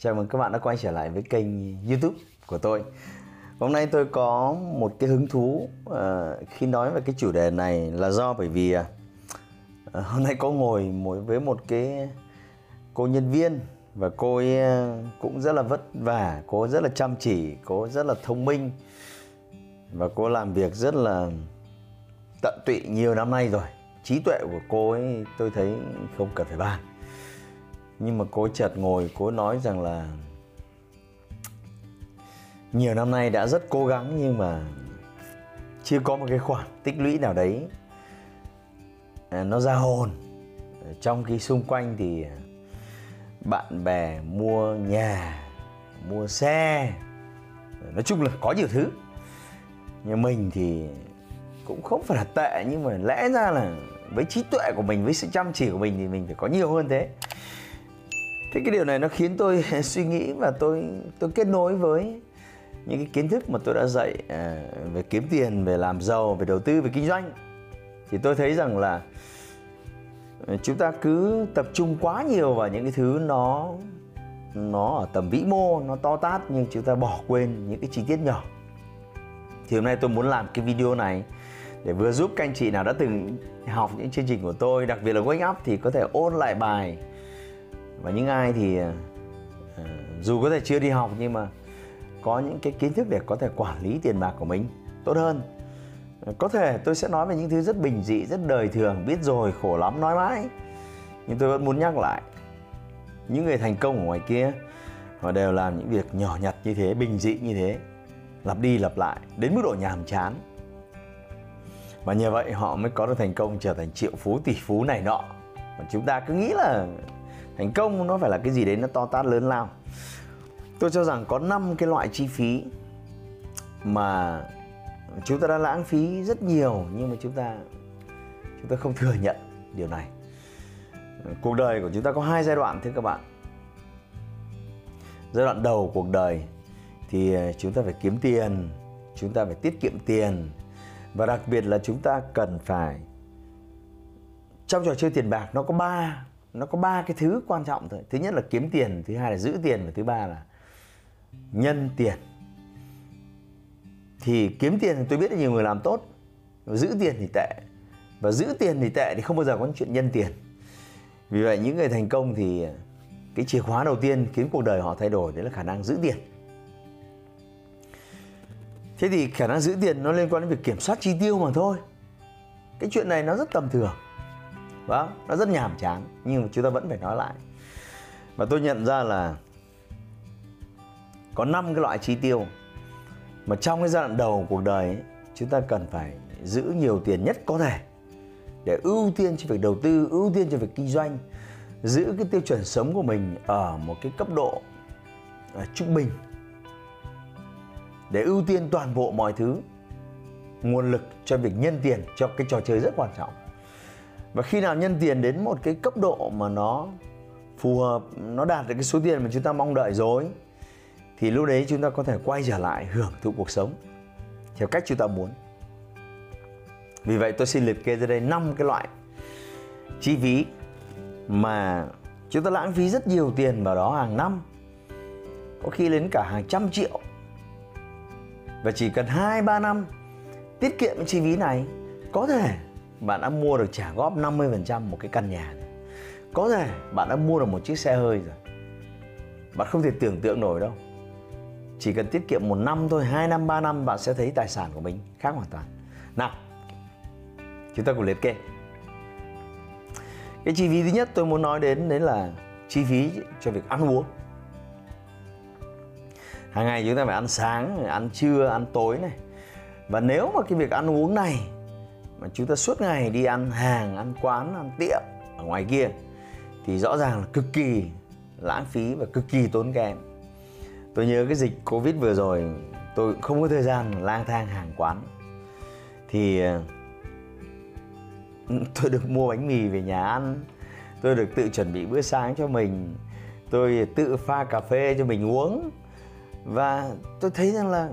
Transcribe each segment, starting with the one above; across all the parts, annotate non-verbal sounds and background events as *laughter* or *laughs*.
Chào mừng các bạn đã quay trở lại với kênh YouTube của tôi. Hôm nay tôi có một cái hứng thú uh, khi nói về cái chủ đề này là do bởi vì uh, hôm nay có ngồi ngồi với một cái cô nhân viên và cô ấy ờ, cũng rất là vất vả, cô rất là chăm chỉ, cô rất là thông minh và cô làm việc rất là tận tụy nhiều năm nay rồi. Trí tuệ của cô ấy tôi thấy không cần phải bàn nhưng mà cô chợt ngồi cô nói rằng là nhiều năm nay đã rất cố gắng nhưng mà chưa có một cái khoản tích lũy nào đấy à, nó ra hồn. Trong khi xung quanh thì bạn bè mua nhà mua xe nói chung là có nhiều thứ. Nhưng mình thì cũng không phải là tệ nhưng mà lẽ ra là với trí tuệ của mình với sự chăm chỉ của mình thì mình phải có nhiều hơn thế thế cái điều này nó khiến tôi *laughs* suy nghĩ và tôi tôi kết nối với những cái kiến thức mà tôi đã dạy à, về kiếm tiền, về làm giàu, về đầu tư, về kinh doanh. Thì tôi thấy rằng là à, chúng ta cứ tập trung quá nhiều vào những cái thứ nó nó ở tầm vĩ mô, nó to tát nhưng chúng ta bỏ quên những cái chi tiết nhỏ. Thì hôm nay tôi muốn làm cái video này để vừa giúp các anh chị nào đã từng học những chương trình của tôi, đặc biệt là wake up thì có thể ôn lại bài và những ai thì ờ, ờ, dù có thể chưa đi học nhưng mà có những cái kiến thức để có thể quản lý tiền bạc của mình tốt hơn. Ờ, có thể tôi sẽ nói về những thứ rất bình dị, rất đời thường, biết rồi, khổ lắm, nói mãi. Nhưng tôi vẫn muốn nhắc lại, những người thành công ở ngoài kia, họ đều làm những việc nhỏ nhặt như thế, bình dị như thế, lặp đi lặp lại đến mức độ nhàm chán. Và nhờ vậy họ mới có được thành công trở thành triệu phú, tỷ phú này nọ. Mà chúng ta cứ nghĩ là thành công nó phải là cái gì đấy nó to tát lớn lao. Tôi cho rằng có 5 cái loại chi phí mà chúng ta đã lãng phí rất nhiều, nhưng mà chúng ta chúng ta không thừa nhận điều này. Cuộc đời của chúng ta có hai giai đoạn, thưa các bạn. Giai đoạn đầu cuộc đời thì ờ, chúng ta phải kiếm tiền, chúng ta phải tiết kiệm tiền. Và đặc biệt là chúng ta cần phải, trong trò chơi tiền bạc nó có ba nó có ba cái thứ quan trọng thôi. Thứ nhất là kiếm tiền, thứ hai là giữ tiền, và thứ ba là nhân tiền. Thì kiếm tiền thì tôi biết là nhiều người làm tốt giữ tiền thì tệ. Và giữ tiền thì tệ thì không bao giờ có chuyện nhân tiền. Vì vậy những người thành công thì cái chìa khóa đầu tiên khiến cuộc đời họ thay đổi đấy là khả năng giữ tiền. Thế thì khả năng giữ tiền nó liên quan đến việc kiểm soát chi tiêu mà thôi. Cái chuyện này nó rất tầm thường vâng nó rất nhàm chán nhưng mà chúng ta vẫn phải nói lại. Và tôi nhận ra là có 5 cái loại chi tiêu mà trong cái giai đoạn đầu của cuộc đời ấy, chúng ta cần phải giữ nhiều tiền nhất có thể để ưu tiên cho việc đầu tư ưu tiên cho việc kinh doanh giữ cái tiêu chuẩn sống của mình ở một cái cấp độ ờ, trung bình để ưu tiên toàn bộ mọi thứ nguồn lực cho việc nhân tiền cho cái trò chơi rất quan trọng và khi nào nhân tiền đến một cái cấp độ mà nó phù hợp, nó đạt được cái số tiền mà chúng ta mong đợi rồi, thì lúc đấy chúng ta có thể quay trở lại hưởng thụ cuộc sống theo cách chúng ta muốn. Vì vậy tôi xin liệt kê ra đây năm cái loại chi phí mà chúng ta lãng phí rất nhiều tiền vào đó hàng năm. Có khi đến cả hàng trăm triệu. Và chỉ cần 2 3 năm tiết kiệm chi phí này, có thể bạn đã mua được trả góp 50% một cái căn nhà rồi. Có thể bạn đã mua được một chiếc xe hơi rồi. Bạn không thể tưởng tượng nổi đâu. Chỉ cần tiết kiệm một năm thôi, hai năm, ba năm bạn sẽ thấy tài sản của mình khác hoàn toàn. Nào, chúng ta cùng liệt kê. Cái chi phí thứ nhất tôi muốn nói đến đấy là chi phí cho việc ăn uống. Hàng ngày chúng ta phải ăn sáng, ăn trưa, ăn tối này. Và nếu mà cái việc ăn uống này mà chúng ta suốt ngày đi ăn hàng, ăn quán, ăn tiệm ở ngoài kia, thì rõ ràng là cực kỳ lãng phí và cực kỳ tốn kém. Tôi nhớ cái dịch covid vừa rồi, tôi không có thời gian lang thang hàng quán. Thì ờ, *laughs* tôi được mua bánh mì về nhà ăn, tôi được tự chuẩn bị bữa sáng cho mình, tôi tự pha cà phê cho mình uống. Và tôi thấy rằng là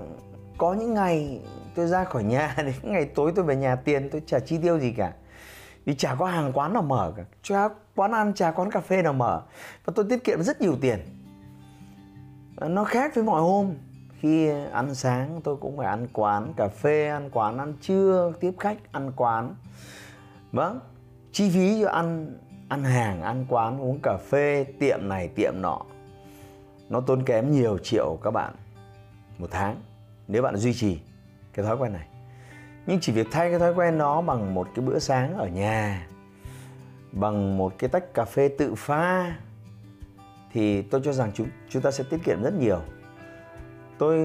có những ngày tôi ra khỏi nhà *laughs* đến ngày tối tôi về nhà tiền, tôi chả chi tiêu gì cả. Vì chả có hàng quán nào mở cả. Chả quán ăn, chả quán cà phê nào mở. Và tôi tiết kiệm rất nhiều tiền. Nó khác với mọi hôm. Khi ăn sáng, tôi cũng phải ăn quán cà phê, ăn quán ăn trưa, tiếp khách, ăn quán. Vâng chi phí cho ăn ăn hàng, ăn quán, uống cà phê, tiệm này, tiệm nọ, nó tốn kém nhiều triệu các bạn. Một tháng, nếu bạn duy trì cái thói quen này. Nhưng chỉ việc thay cái thói quen đó bằng một cái bữa sáng ở nhà, bằng một cái tách cà phê tự pha, thì tôi cho rằng chúng chúng ta sẽ tiết kiệm rất nhiều. Tôi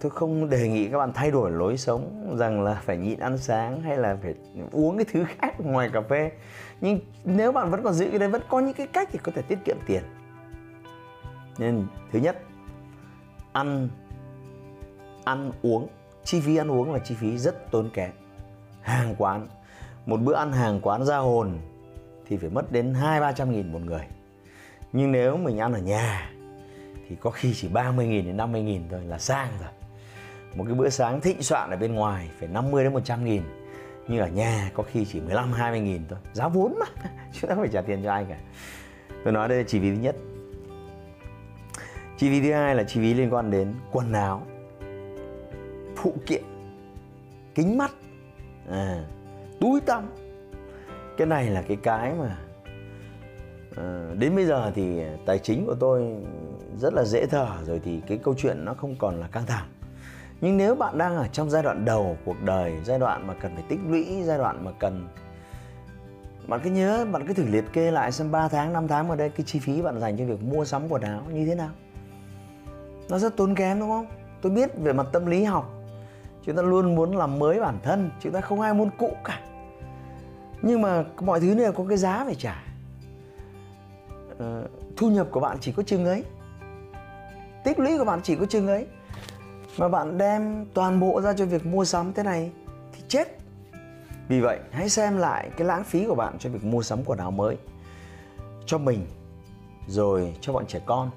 tôi không đề nghị các bạn thay đổi lối sống rằng là phải nhịn ăn sáng hay là phải uống cái thứ khác ngoài cà phê. Nhưng nếu bạn vẫn còn giữ cái đấy, vẫn có những cái cách thì có thể tiết kiệm tiền. Nên thứ nhất, ăn ăn uống chi phí ăn uống là chi phí rất tốn kém. Hàng quán, một bữa ăn hàng quán ra hồn thì phải mất đến hai, ba trăm nghìn một người. Nhưng nếu mình ăn ở nhà thì có khi chỉ 30 nghìn đến 50 nghìn thôi là sang rồi. Một cái bữa sáng thịnh soạn ở bên ngoài phải 50 đến 100 nghìn. Nhưng ở nhà có khi chỉ 15 20 nghìn thôi. Giá vốn mà chúng ta không phải trả tiền cho ai cả. Tôi nói đây là chi phí thứ nhất. Chi phí thứ hai là chi phí liên quan đến quần áo phụ kiện kính mắt à, túi tăm. Cái này là cái cái mà à, đến bây giờ thì tài chính của tôi rất là dễ thở rồi thì cái câu chuyện nó không còn là căng thẳng. Nhưng nếu bạn đang ở trong giai đoạn đầu cuộc đời giai đoạn mà cần phải tích lũy giai đoạn mà cần bạn cứ nhớ bạn cứ thử liệt kê lại xem 3 tháng 5 tháng ở đây cái chi phí bạn dành cho việc mua sắm quần áo như thế nào. Nó rất tốn kém đúng không? Tôi biết về mặt tâm lý học chúng ta luôn muốn làm mới bản thân chúng ta không ai muốn cũ cả. Nhưng mà mọi thứ này có cái giá phải trả. Ờ, thu nhập của bạn chỉ có chừng ấy. Tích lũy của bạn chỉ có chừng ấy. Mà bạn đem toàn bộ ra cho việc mua sắm thế này thì chết. Vì vậy hãy xem lại cái lãng phí của bạn cho việc mua sắm quần áo mới. Cho mình rồi cho bọn trẻ con.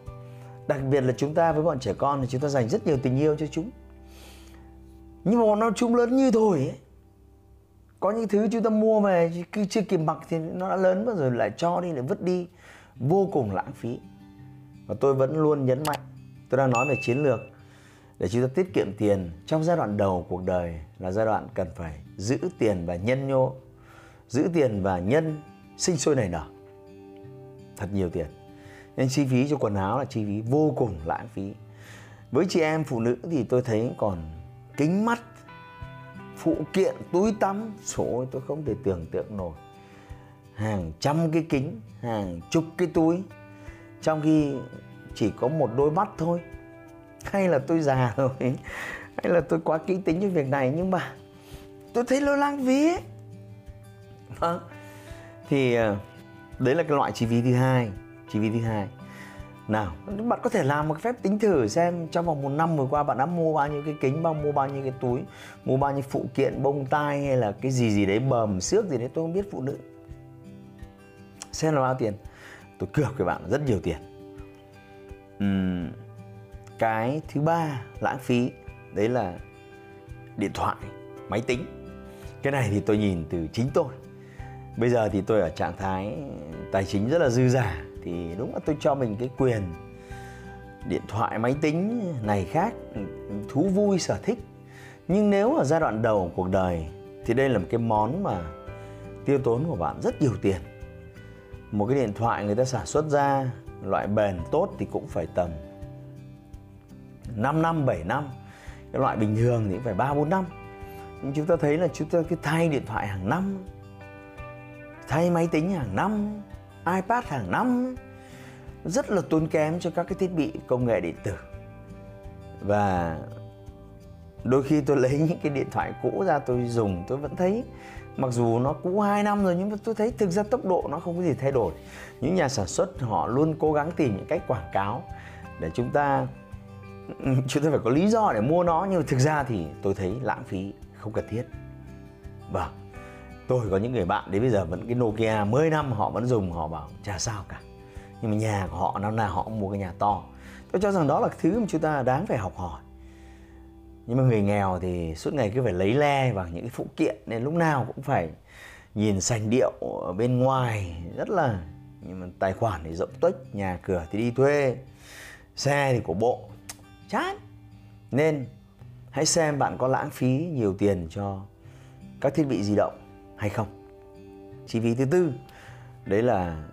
Đặc biệt là chúng ta với bọn trẻ con thì chúng ta dành rất nhiều tình yêu cho chúng nhưng mà nó chung lớn như thôi ấy. có những thứ chúng ta mua về khi chưa kịp mặc thì nó đã lớn và rồi, lại cho đi, lại vứt đi. Vô cùng lãng phí. Và tôi vẫn luôn nhấn mạnh, tôi đang nói về chiến lược, để chúng ta tiết kiệm tiền trong giai đoạn đầu cuộc đời là giai đoạn cần phải giữ tiền và nhân nhô, giữ tiền và nhân sinh sôi nảy nở. Thật nhiều tiền. Nên chi phí cho quần áo là chi phí vô cùng lãng phí. Với chị em phụ nữ thì tôi thấy còn kính mắt, phụ kiện, túi tắm. Số tôi không thể tưởng tượng nổi. Hàng trăm cái kính, hàng chục cái túi. Trong khi chỉ có một đôi mắt thôi. Hay là tôi già *laughs* rồi, hay là tôi quá kỹ tính cho việc này, nhưng mà tôi thấy nó lãng phí. Ấy. vâng. Thì ờ, đấy là cái loại chi phí thứ hai chi phí thứ hai nào. Bạn có thể làm một phép tính thử xem trong vòng một năm vừa qua bạn đã mua bao nhiêu cái kính bao mua bao nhiêu cái túi mua bao nhiêu phụ kiện bông tai hay là cái gì gì đấy bầm xước gì đấy tôi không biết phụ nữ. Xem là bao tiền. Tôi cược với bạn rất nhiều tiền. Uhm, cái thứ ba lãng phí đấy là điện thoại máy tính. Cái này thì tôi nhìn từ chính tôi. Bây giờ thì tôi ở trạng thái tài chính rất là dư giả thì đúng là tôi cho mình cái quyền điện thoại, máy tính này khác, thú vui, sở thích. Nhưng nếu ở giai đoạn đầu cuộc đời thì đây là một cái món mà tiêu tốn của bạn rất nhiều tiền. Một cái điện thoại người ta sản xuất ra, loại bền tốt thì cũng phải tầm 5 năm 7 năm. Cái loại bình thường thì cũng phải 3 4 năm. Nhưng chúng ta thấy là chúng ta cứ thay điện thoại hàng năm, thay máy tính hàng năm ipad hàng năm rất là tốn kém cho các cái thiết bị công nghệ điện tử. Và đôi khi tôi *laughs* lấy những cái điện thoại cũ ra tôi dùng, tôi vẫn thấy mặc dù nó cũ 2 năm rồi nhưng mà tôi thấy thực ra tốc độ nó không có gì thay đổi. Những nhà sản xuất họ luôn cố gắng tìm những cách quảng cáo để chúng ta *laughs* chúng ta phải có lý do để mua nó nhưng mà thực ra thì tôi thấy lãng phí không cần thiết. Vâng tôi có những người bạn đến bây giờ vẫn cái Nokia 10 năm họ vẫn dùng, họ bảo, chả sao cả. Nhưng mà nhà của họ, năm nào họ cũng mua cái nhà to. Tôi cho rằng đó là thứ mà chúng ta đáng phải học hỏi. Nhưng mà người nghèo thì suốt ngày cứ phải lấy le vào những cái phụ kiện, nên lúc nào cũng phải nhìn sành điệu ở bên ngoài, rất là, nhưng mà tài khoản thì rộng tuếch, nhà cửa thì đi thuê, xe thì của bộ. Chán! Nên hãy xem bạn có lãng phí nhiều tiền cho các thiết bị di động hay không? Chi phí thứ tư đấy là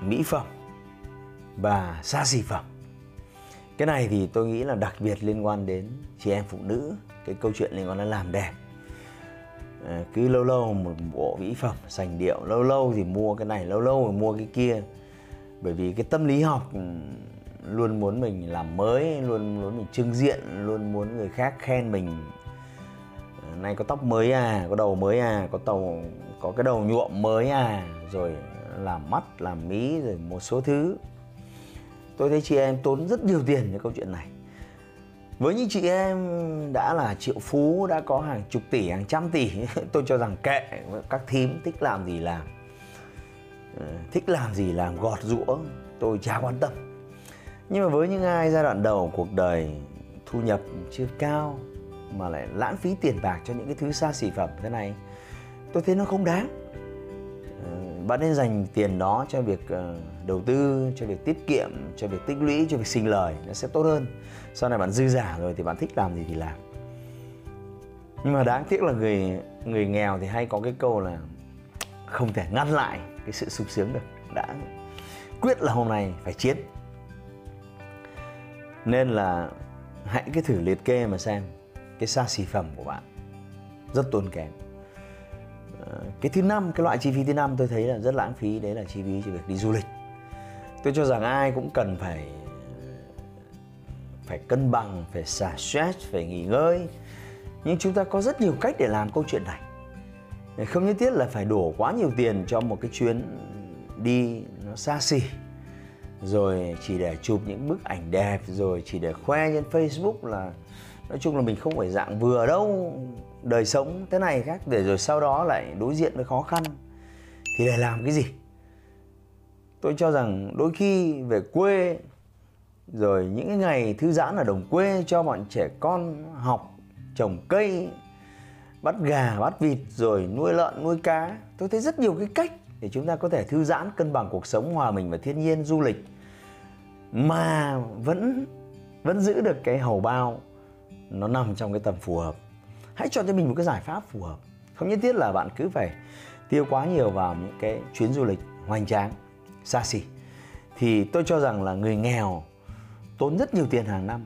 mỹ phẩm và xa xỉ phẩm. Cái này thì tôi nghĩ là đặc biệt liên quan đến chị em phụ nữ cái câu chuyện liên quan đến làm đẹp. À, cứ lâu lâu một bộ mỹ phẩm sành điệu lâu lâu thì mua cái này lâu lâu thì mua cái kia. Bởi vì cái tâm lý học luôn muốn mình làm mới luôn muốn mình trưng diện luôn muốn người khác khen mình nay có tóc mới à có đầu mới à có tàu, có cái đầu nhuộm mới à rồi làm mắt, làm mí, rồi một số thứ. Tôi thấy chị em tốn rất nhiều tiền cho câu chuyện này. Với những chị em đã là triệu phú, đã có hàng chục tỷ, hàng trăm tỷ, *laughs* tôi cho rằng kệ, các thím thích làm gì làm. Ờ, thích làm gì làm gọt rũa, tôi chả quan tâm. Nhưng mà với những ai giai đoạn đầu cuộc đời thu nhập chưa cao mà lại lãng phí tiền bạc cho những cái thứ xa xỉ phẩm thế này. Tôi thấy nó không đáng. Ờ, bạn nên dành tiền đó cho việc ờ, đầu tư, cho việc tiết kiệm, cho việc tích lũy, cho việc sinh lời. Nó sẽ tốt hơn. Sau này bạn dư giả rồi thì bạn thích làm gì thì làm. Nhưng mà đáng tiếc là người người nghèo thì hay có cái câu là không thể ngăn lại cái sự sung sướng được. Đã quyết là hôm nay phải chiến. Nên là hãy cứ thử liệt kê mà xem cái xa xỉ phẩm của bạn. Rất tốn kém. Ờ, cái thứ năm, cái loại chi phí thứ năm tôi thấy là rất lãng phí, đấy là chi phí cho việc đi du lịch. Tôi cho rằng ai cũng cần phải phải cân bằng, phải xả stress, phải nghỉ ngơi. Nhưng chúng ta có rất nhiều cách để làm câu chuyện này. Không nhất thiết là phải đổ quá nhiều tiền cho một cái chuyến đi nó xa xỉ. Rồi chỉ để chụp những bức ảnh đẹp, rồi chỉ để khoe trên Facebook là nói chung là mình không phải dạng vừa đâu, đời sống thế này khác, để rồi sau đó lại đối diện với khó khăn, thì để làm cái gì? Tôi cho rằng đôi khi về quê, rồi những cái ngày thư giãn ở đồng quê cho bọn trẻ con học, trồng cây, bắt gà, bắt vịt, rồi nuôi lợn, nuôi cá, tôi thấy rất nhiều cái cách để chúng ta có thể thư giãn, cân bằng cuộc sống, hòa mình và thiên nhiên, du lịch, mà vẫn vẫn giữ được cái hầu bao nó nằm trong cái tầm phù hợp. Hãy chọn cho mình một cái giải pháp phù hợp. Không nhất thiết là bạn cứ phải tiêu quá nhiều vào những cái chuyến du lịch hoành tráng, xa xỉ. Thì tôi cho rằng là người nghèo tốn rất nhiều tiền hàng năm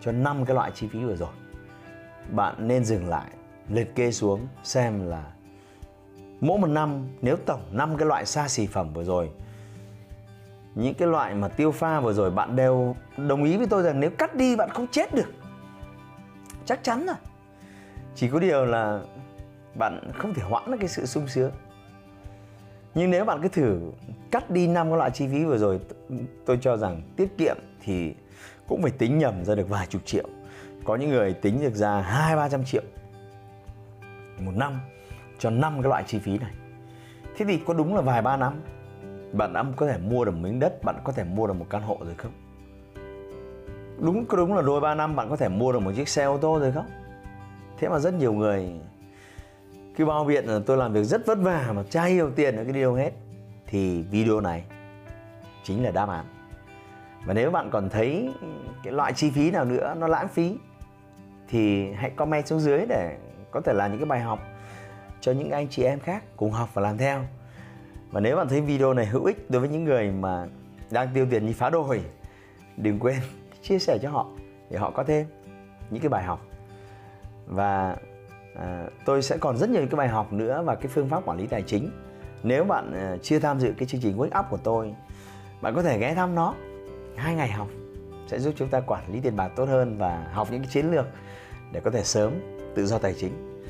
cho năm cái loại chi phí vừa rồi. Bạn nên dừng lại, liệt kê xuống xem là mỗi một năm, nếu tổng 5 cái loại xa xỉ phẩm vừa rồi, những cái loại mà tiêu pha vừa rồi bạn đều đồng ý với tôi rằng nếu cắt đi bạn không chết được chắc chắn rồi. Chỉ có điều là bạn không thể hoãn được cái sự sung sướng. Nhưng nếu bạn cứ thử cắt đi năm cái loại chi phí vừa rồi, tôi cho rằng tiết kiệm thì cũng phải tính nhầm ra được vài chục triệu. Có những người tính được ra hai, ba trăm triệu một năm cho năm cái loại chi phí này. Thế thì có đúng là vài ba năm bạn đã có thể mua được miếng đất, bạn có thể mua được một căn hộ rồi không? Đúng, có đúng là đôi ba năm bạn có thể mua được một chiếc xe ô tô rồi không? Thế mà rất nhiều người cứ bao biện là tôi làm việc rất vất vả mà chả nhiều tiền ở cái điều hết. Thì video này chính là đáp án. Và nếu bạn còn thấy cái loại chi phí nào nữa nó lãng phí, thì hãy comment xuống dưới để có thể là những cái bài học cho những anh chị em khác cùng học và làm theo. Và nếu bạn thấy video này hữu ích đối với những người mà đang tiêu tiền như phá đồi, đừng quên chia sẻ cho họ để họ có thêm những cái bài học. Và à, tôi sẽ còn rất nhiều những cái bài học nữa và cái phương pháp quản lý tài chính. Nếu bạn à, chưa tham dự cái chương trình wake up của tôi bạn có thể ghé thăm nó. Hai ngày học sẽ giúp chúng ta quản lý tiền bạc tốt hơn và học những cái chiến lược để có thể sớm tự do tài chính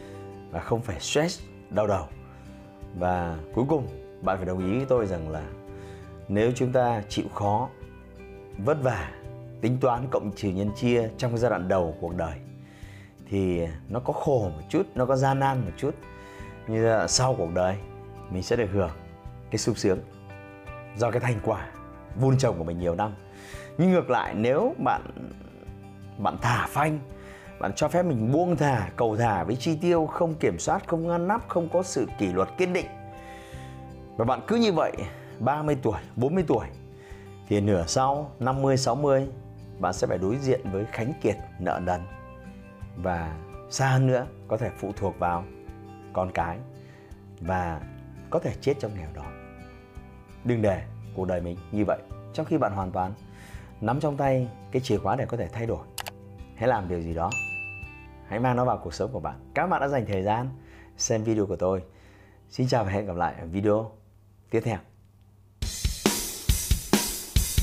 và không phải stress đau đầu. Và cuối cùng bạn phải đồng ý với tôi rằng là nếu chúng ta chịu khó vất vả tính toán cộng trừ nhân chia trong cái giai đoạn đầu của cuộc đời. Thì nó có khổ một chút, nó có gian nan một chút như là sau cuộc đời, mình sẽ được hưởng cái sung sướng do cái thành quả vun trồng của mình nhiều năm. Nhưng ngược lại, nếu bạn bạn thả phanh, bạn cho phép mình buông thả, cầu thả với chi tiêu, không kiểm soát, không ngăn nắp, không có sự kỷ luật kiên định, và bạn cứ như vậy 30 tuổi 40 tuổi, thì nửa sau 50 60 bạn sẽ phải đối diện với khánh kiệt, nợ nần. Và xa hơn nữa, có thể phụ thuộc vào con cái và có thể chết trong nghèo đó. Đừng để cuộc đời mình như vậy. Trong khi bạn hoàn toàn nắm trong tay cái chìa khóa để có thể thay đổi, hãy làm điều gì đó. Hãy mang nó vào cuộc sống của bạn. Các bạn đã dành thời gian xem video của tôi. Xin chào và hẹn gặp lại ở video tiếp theo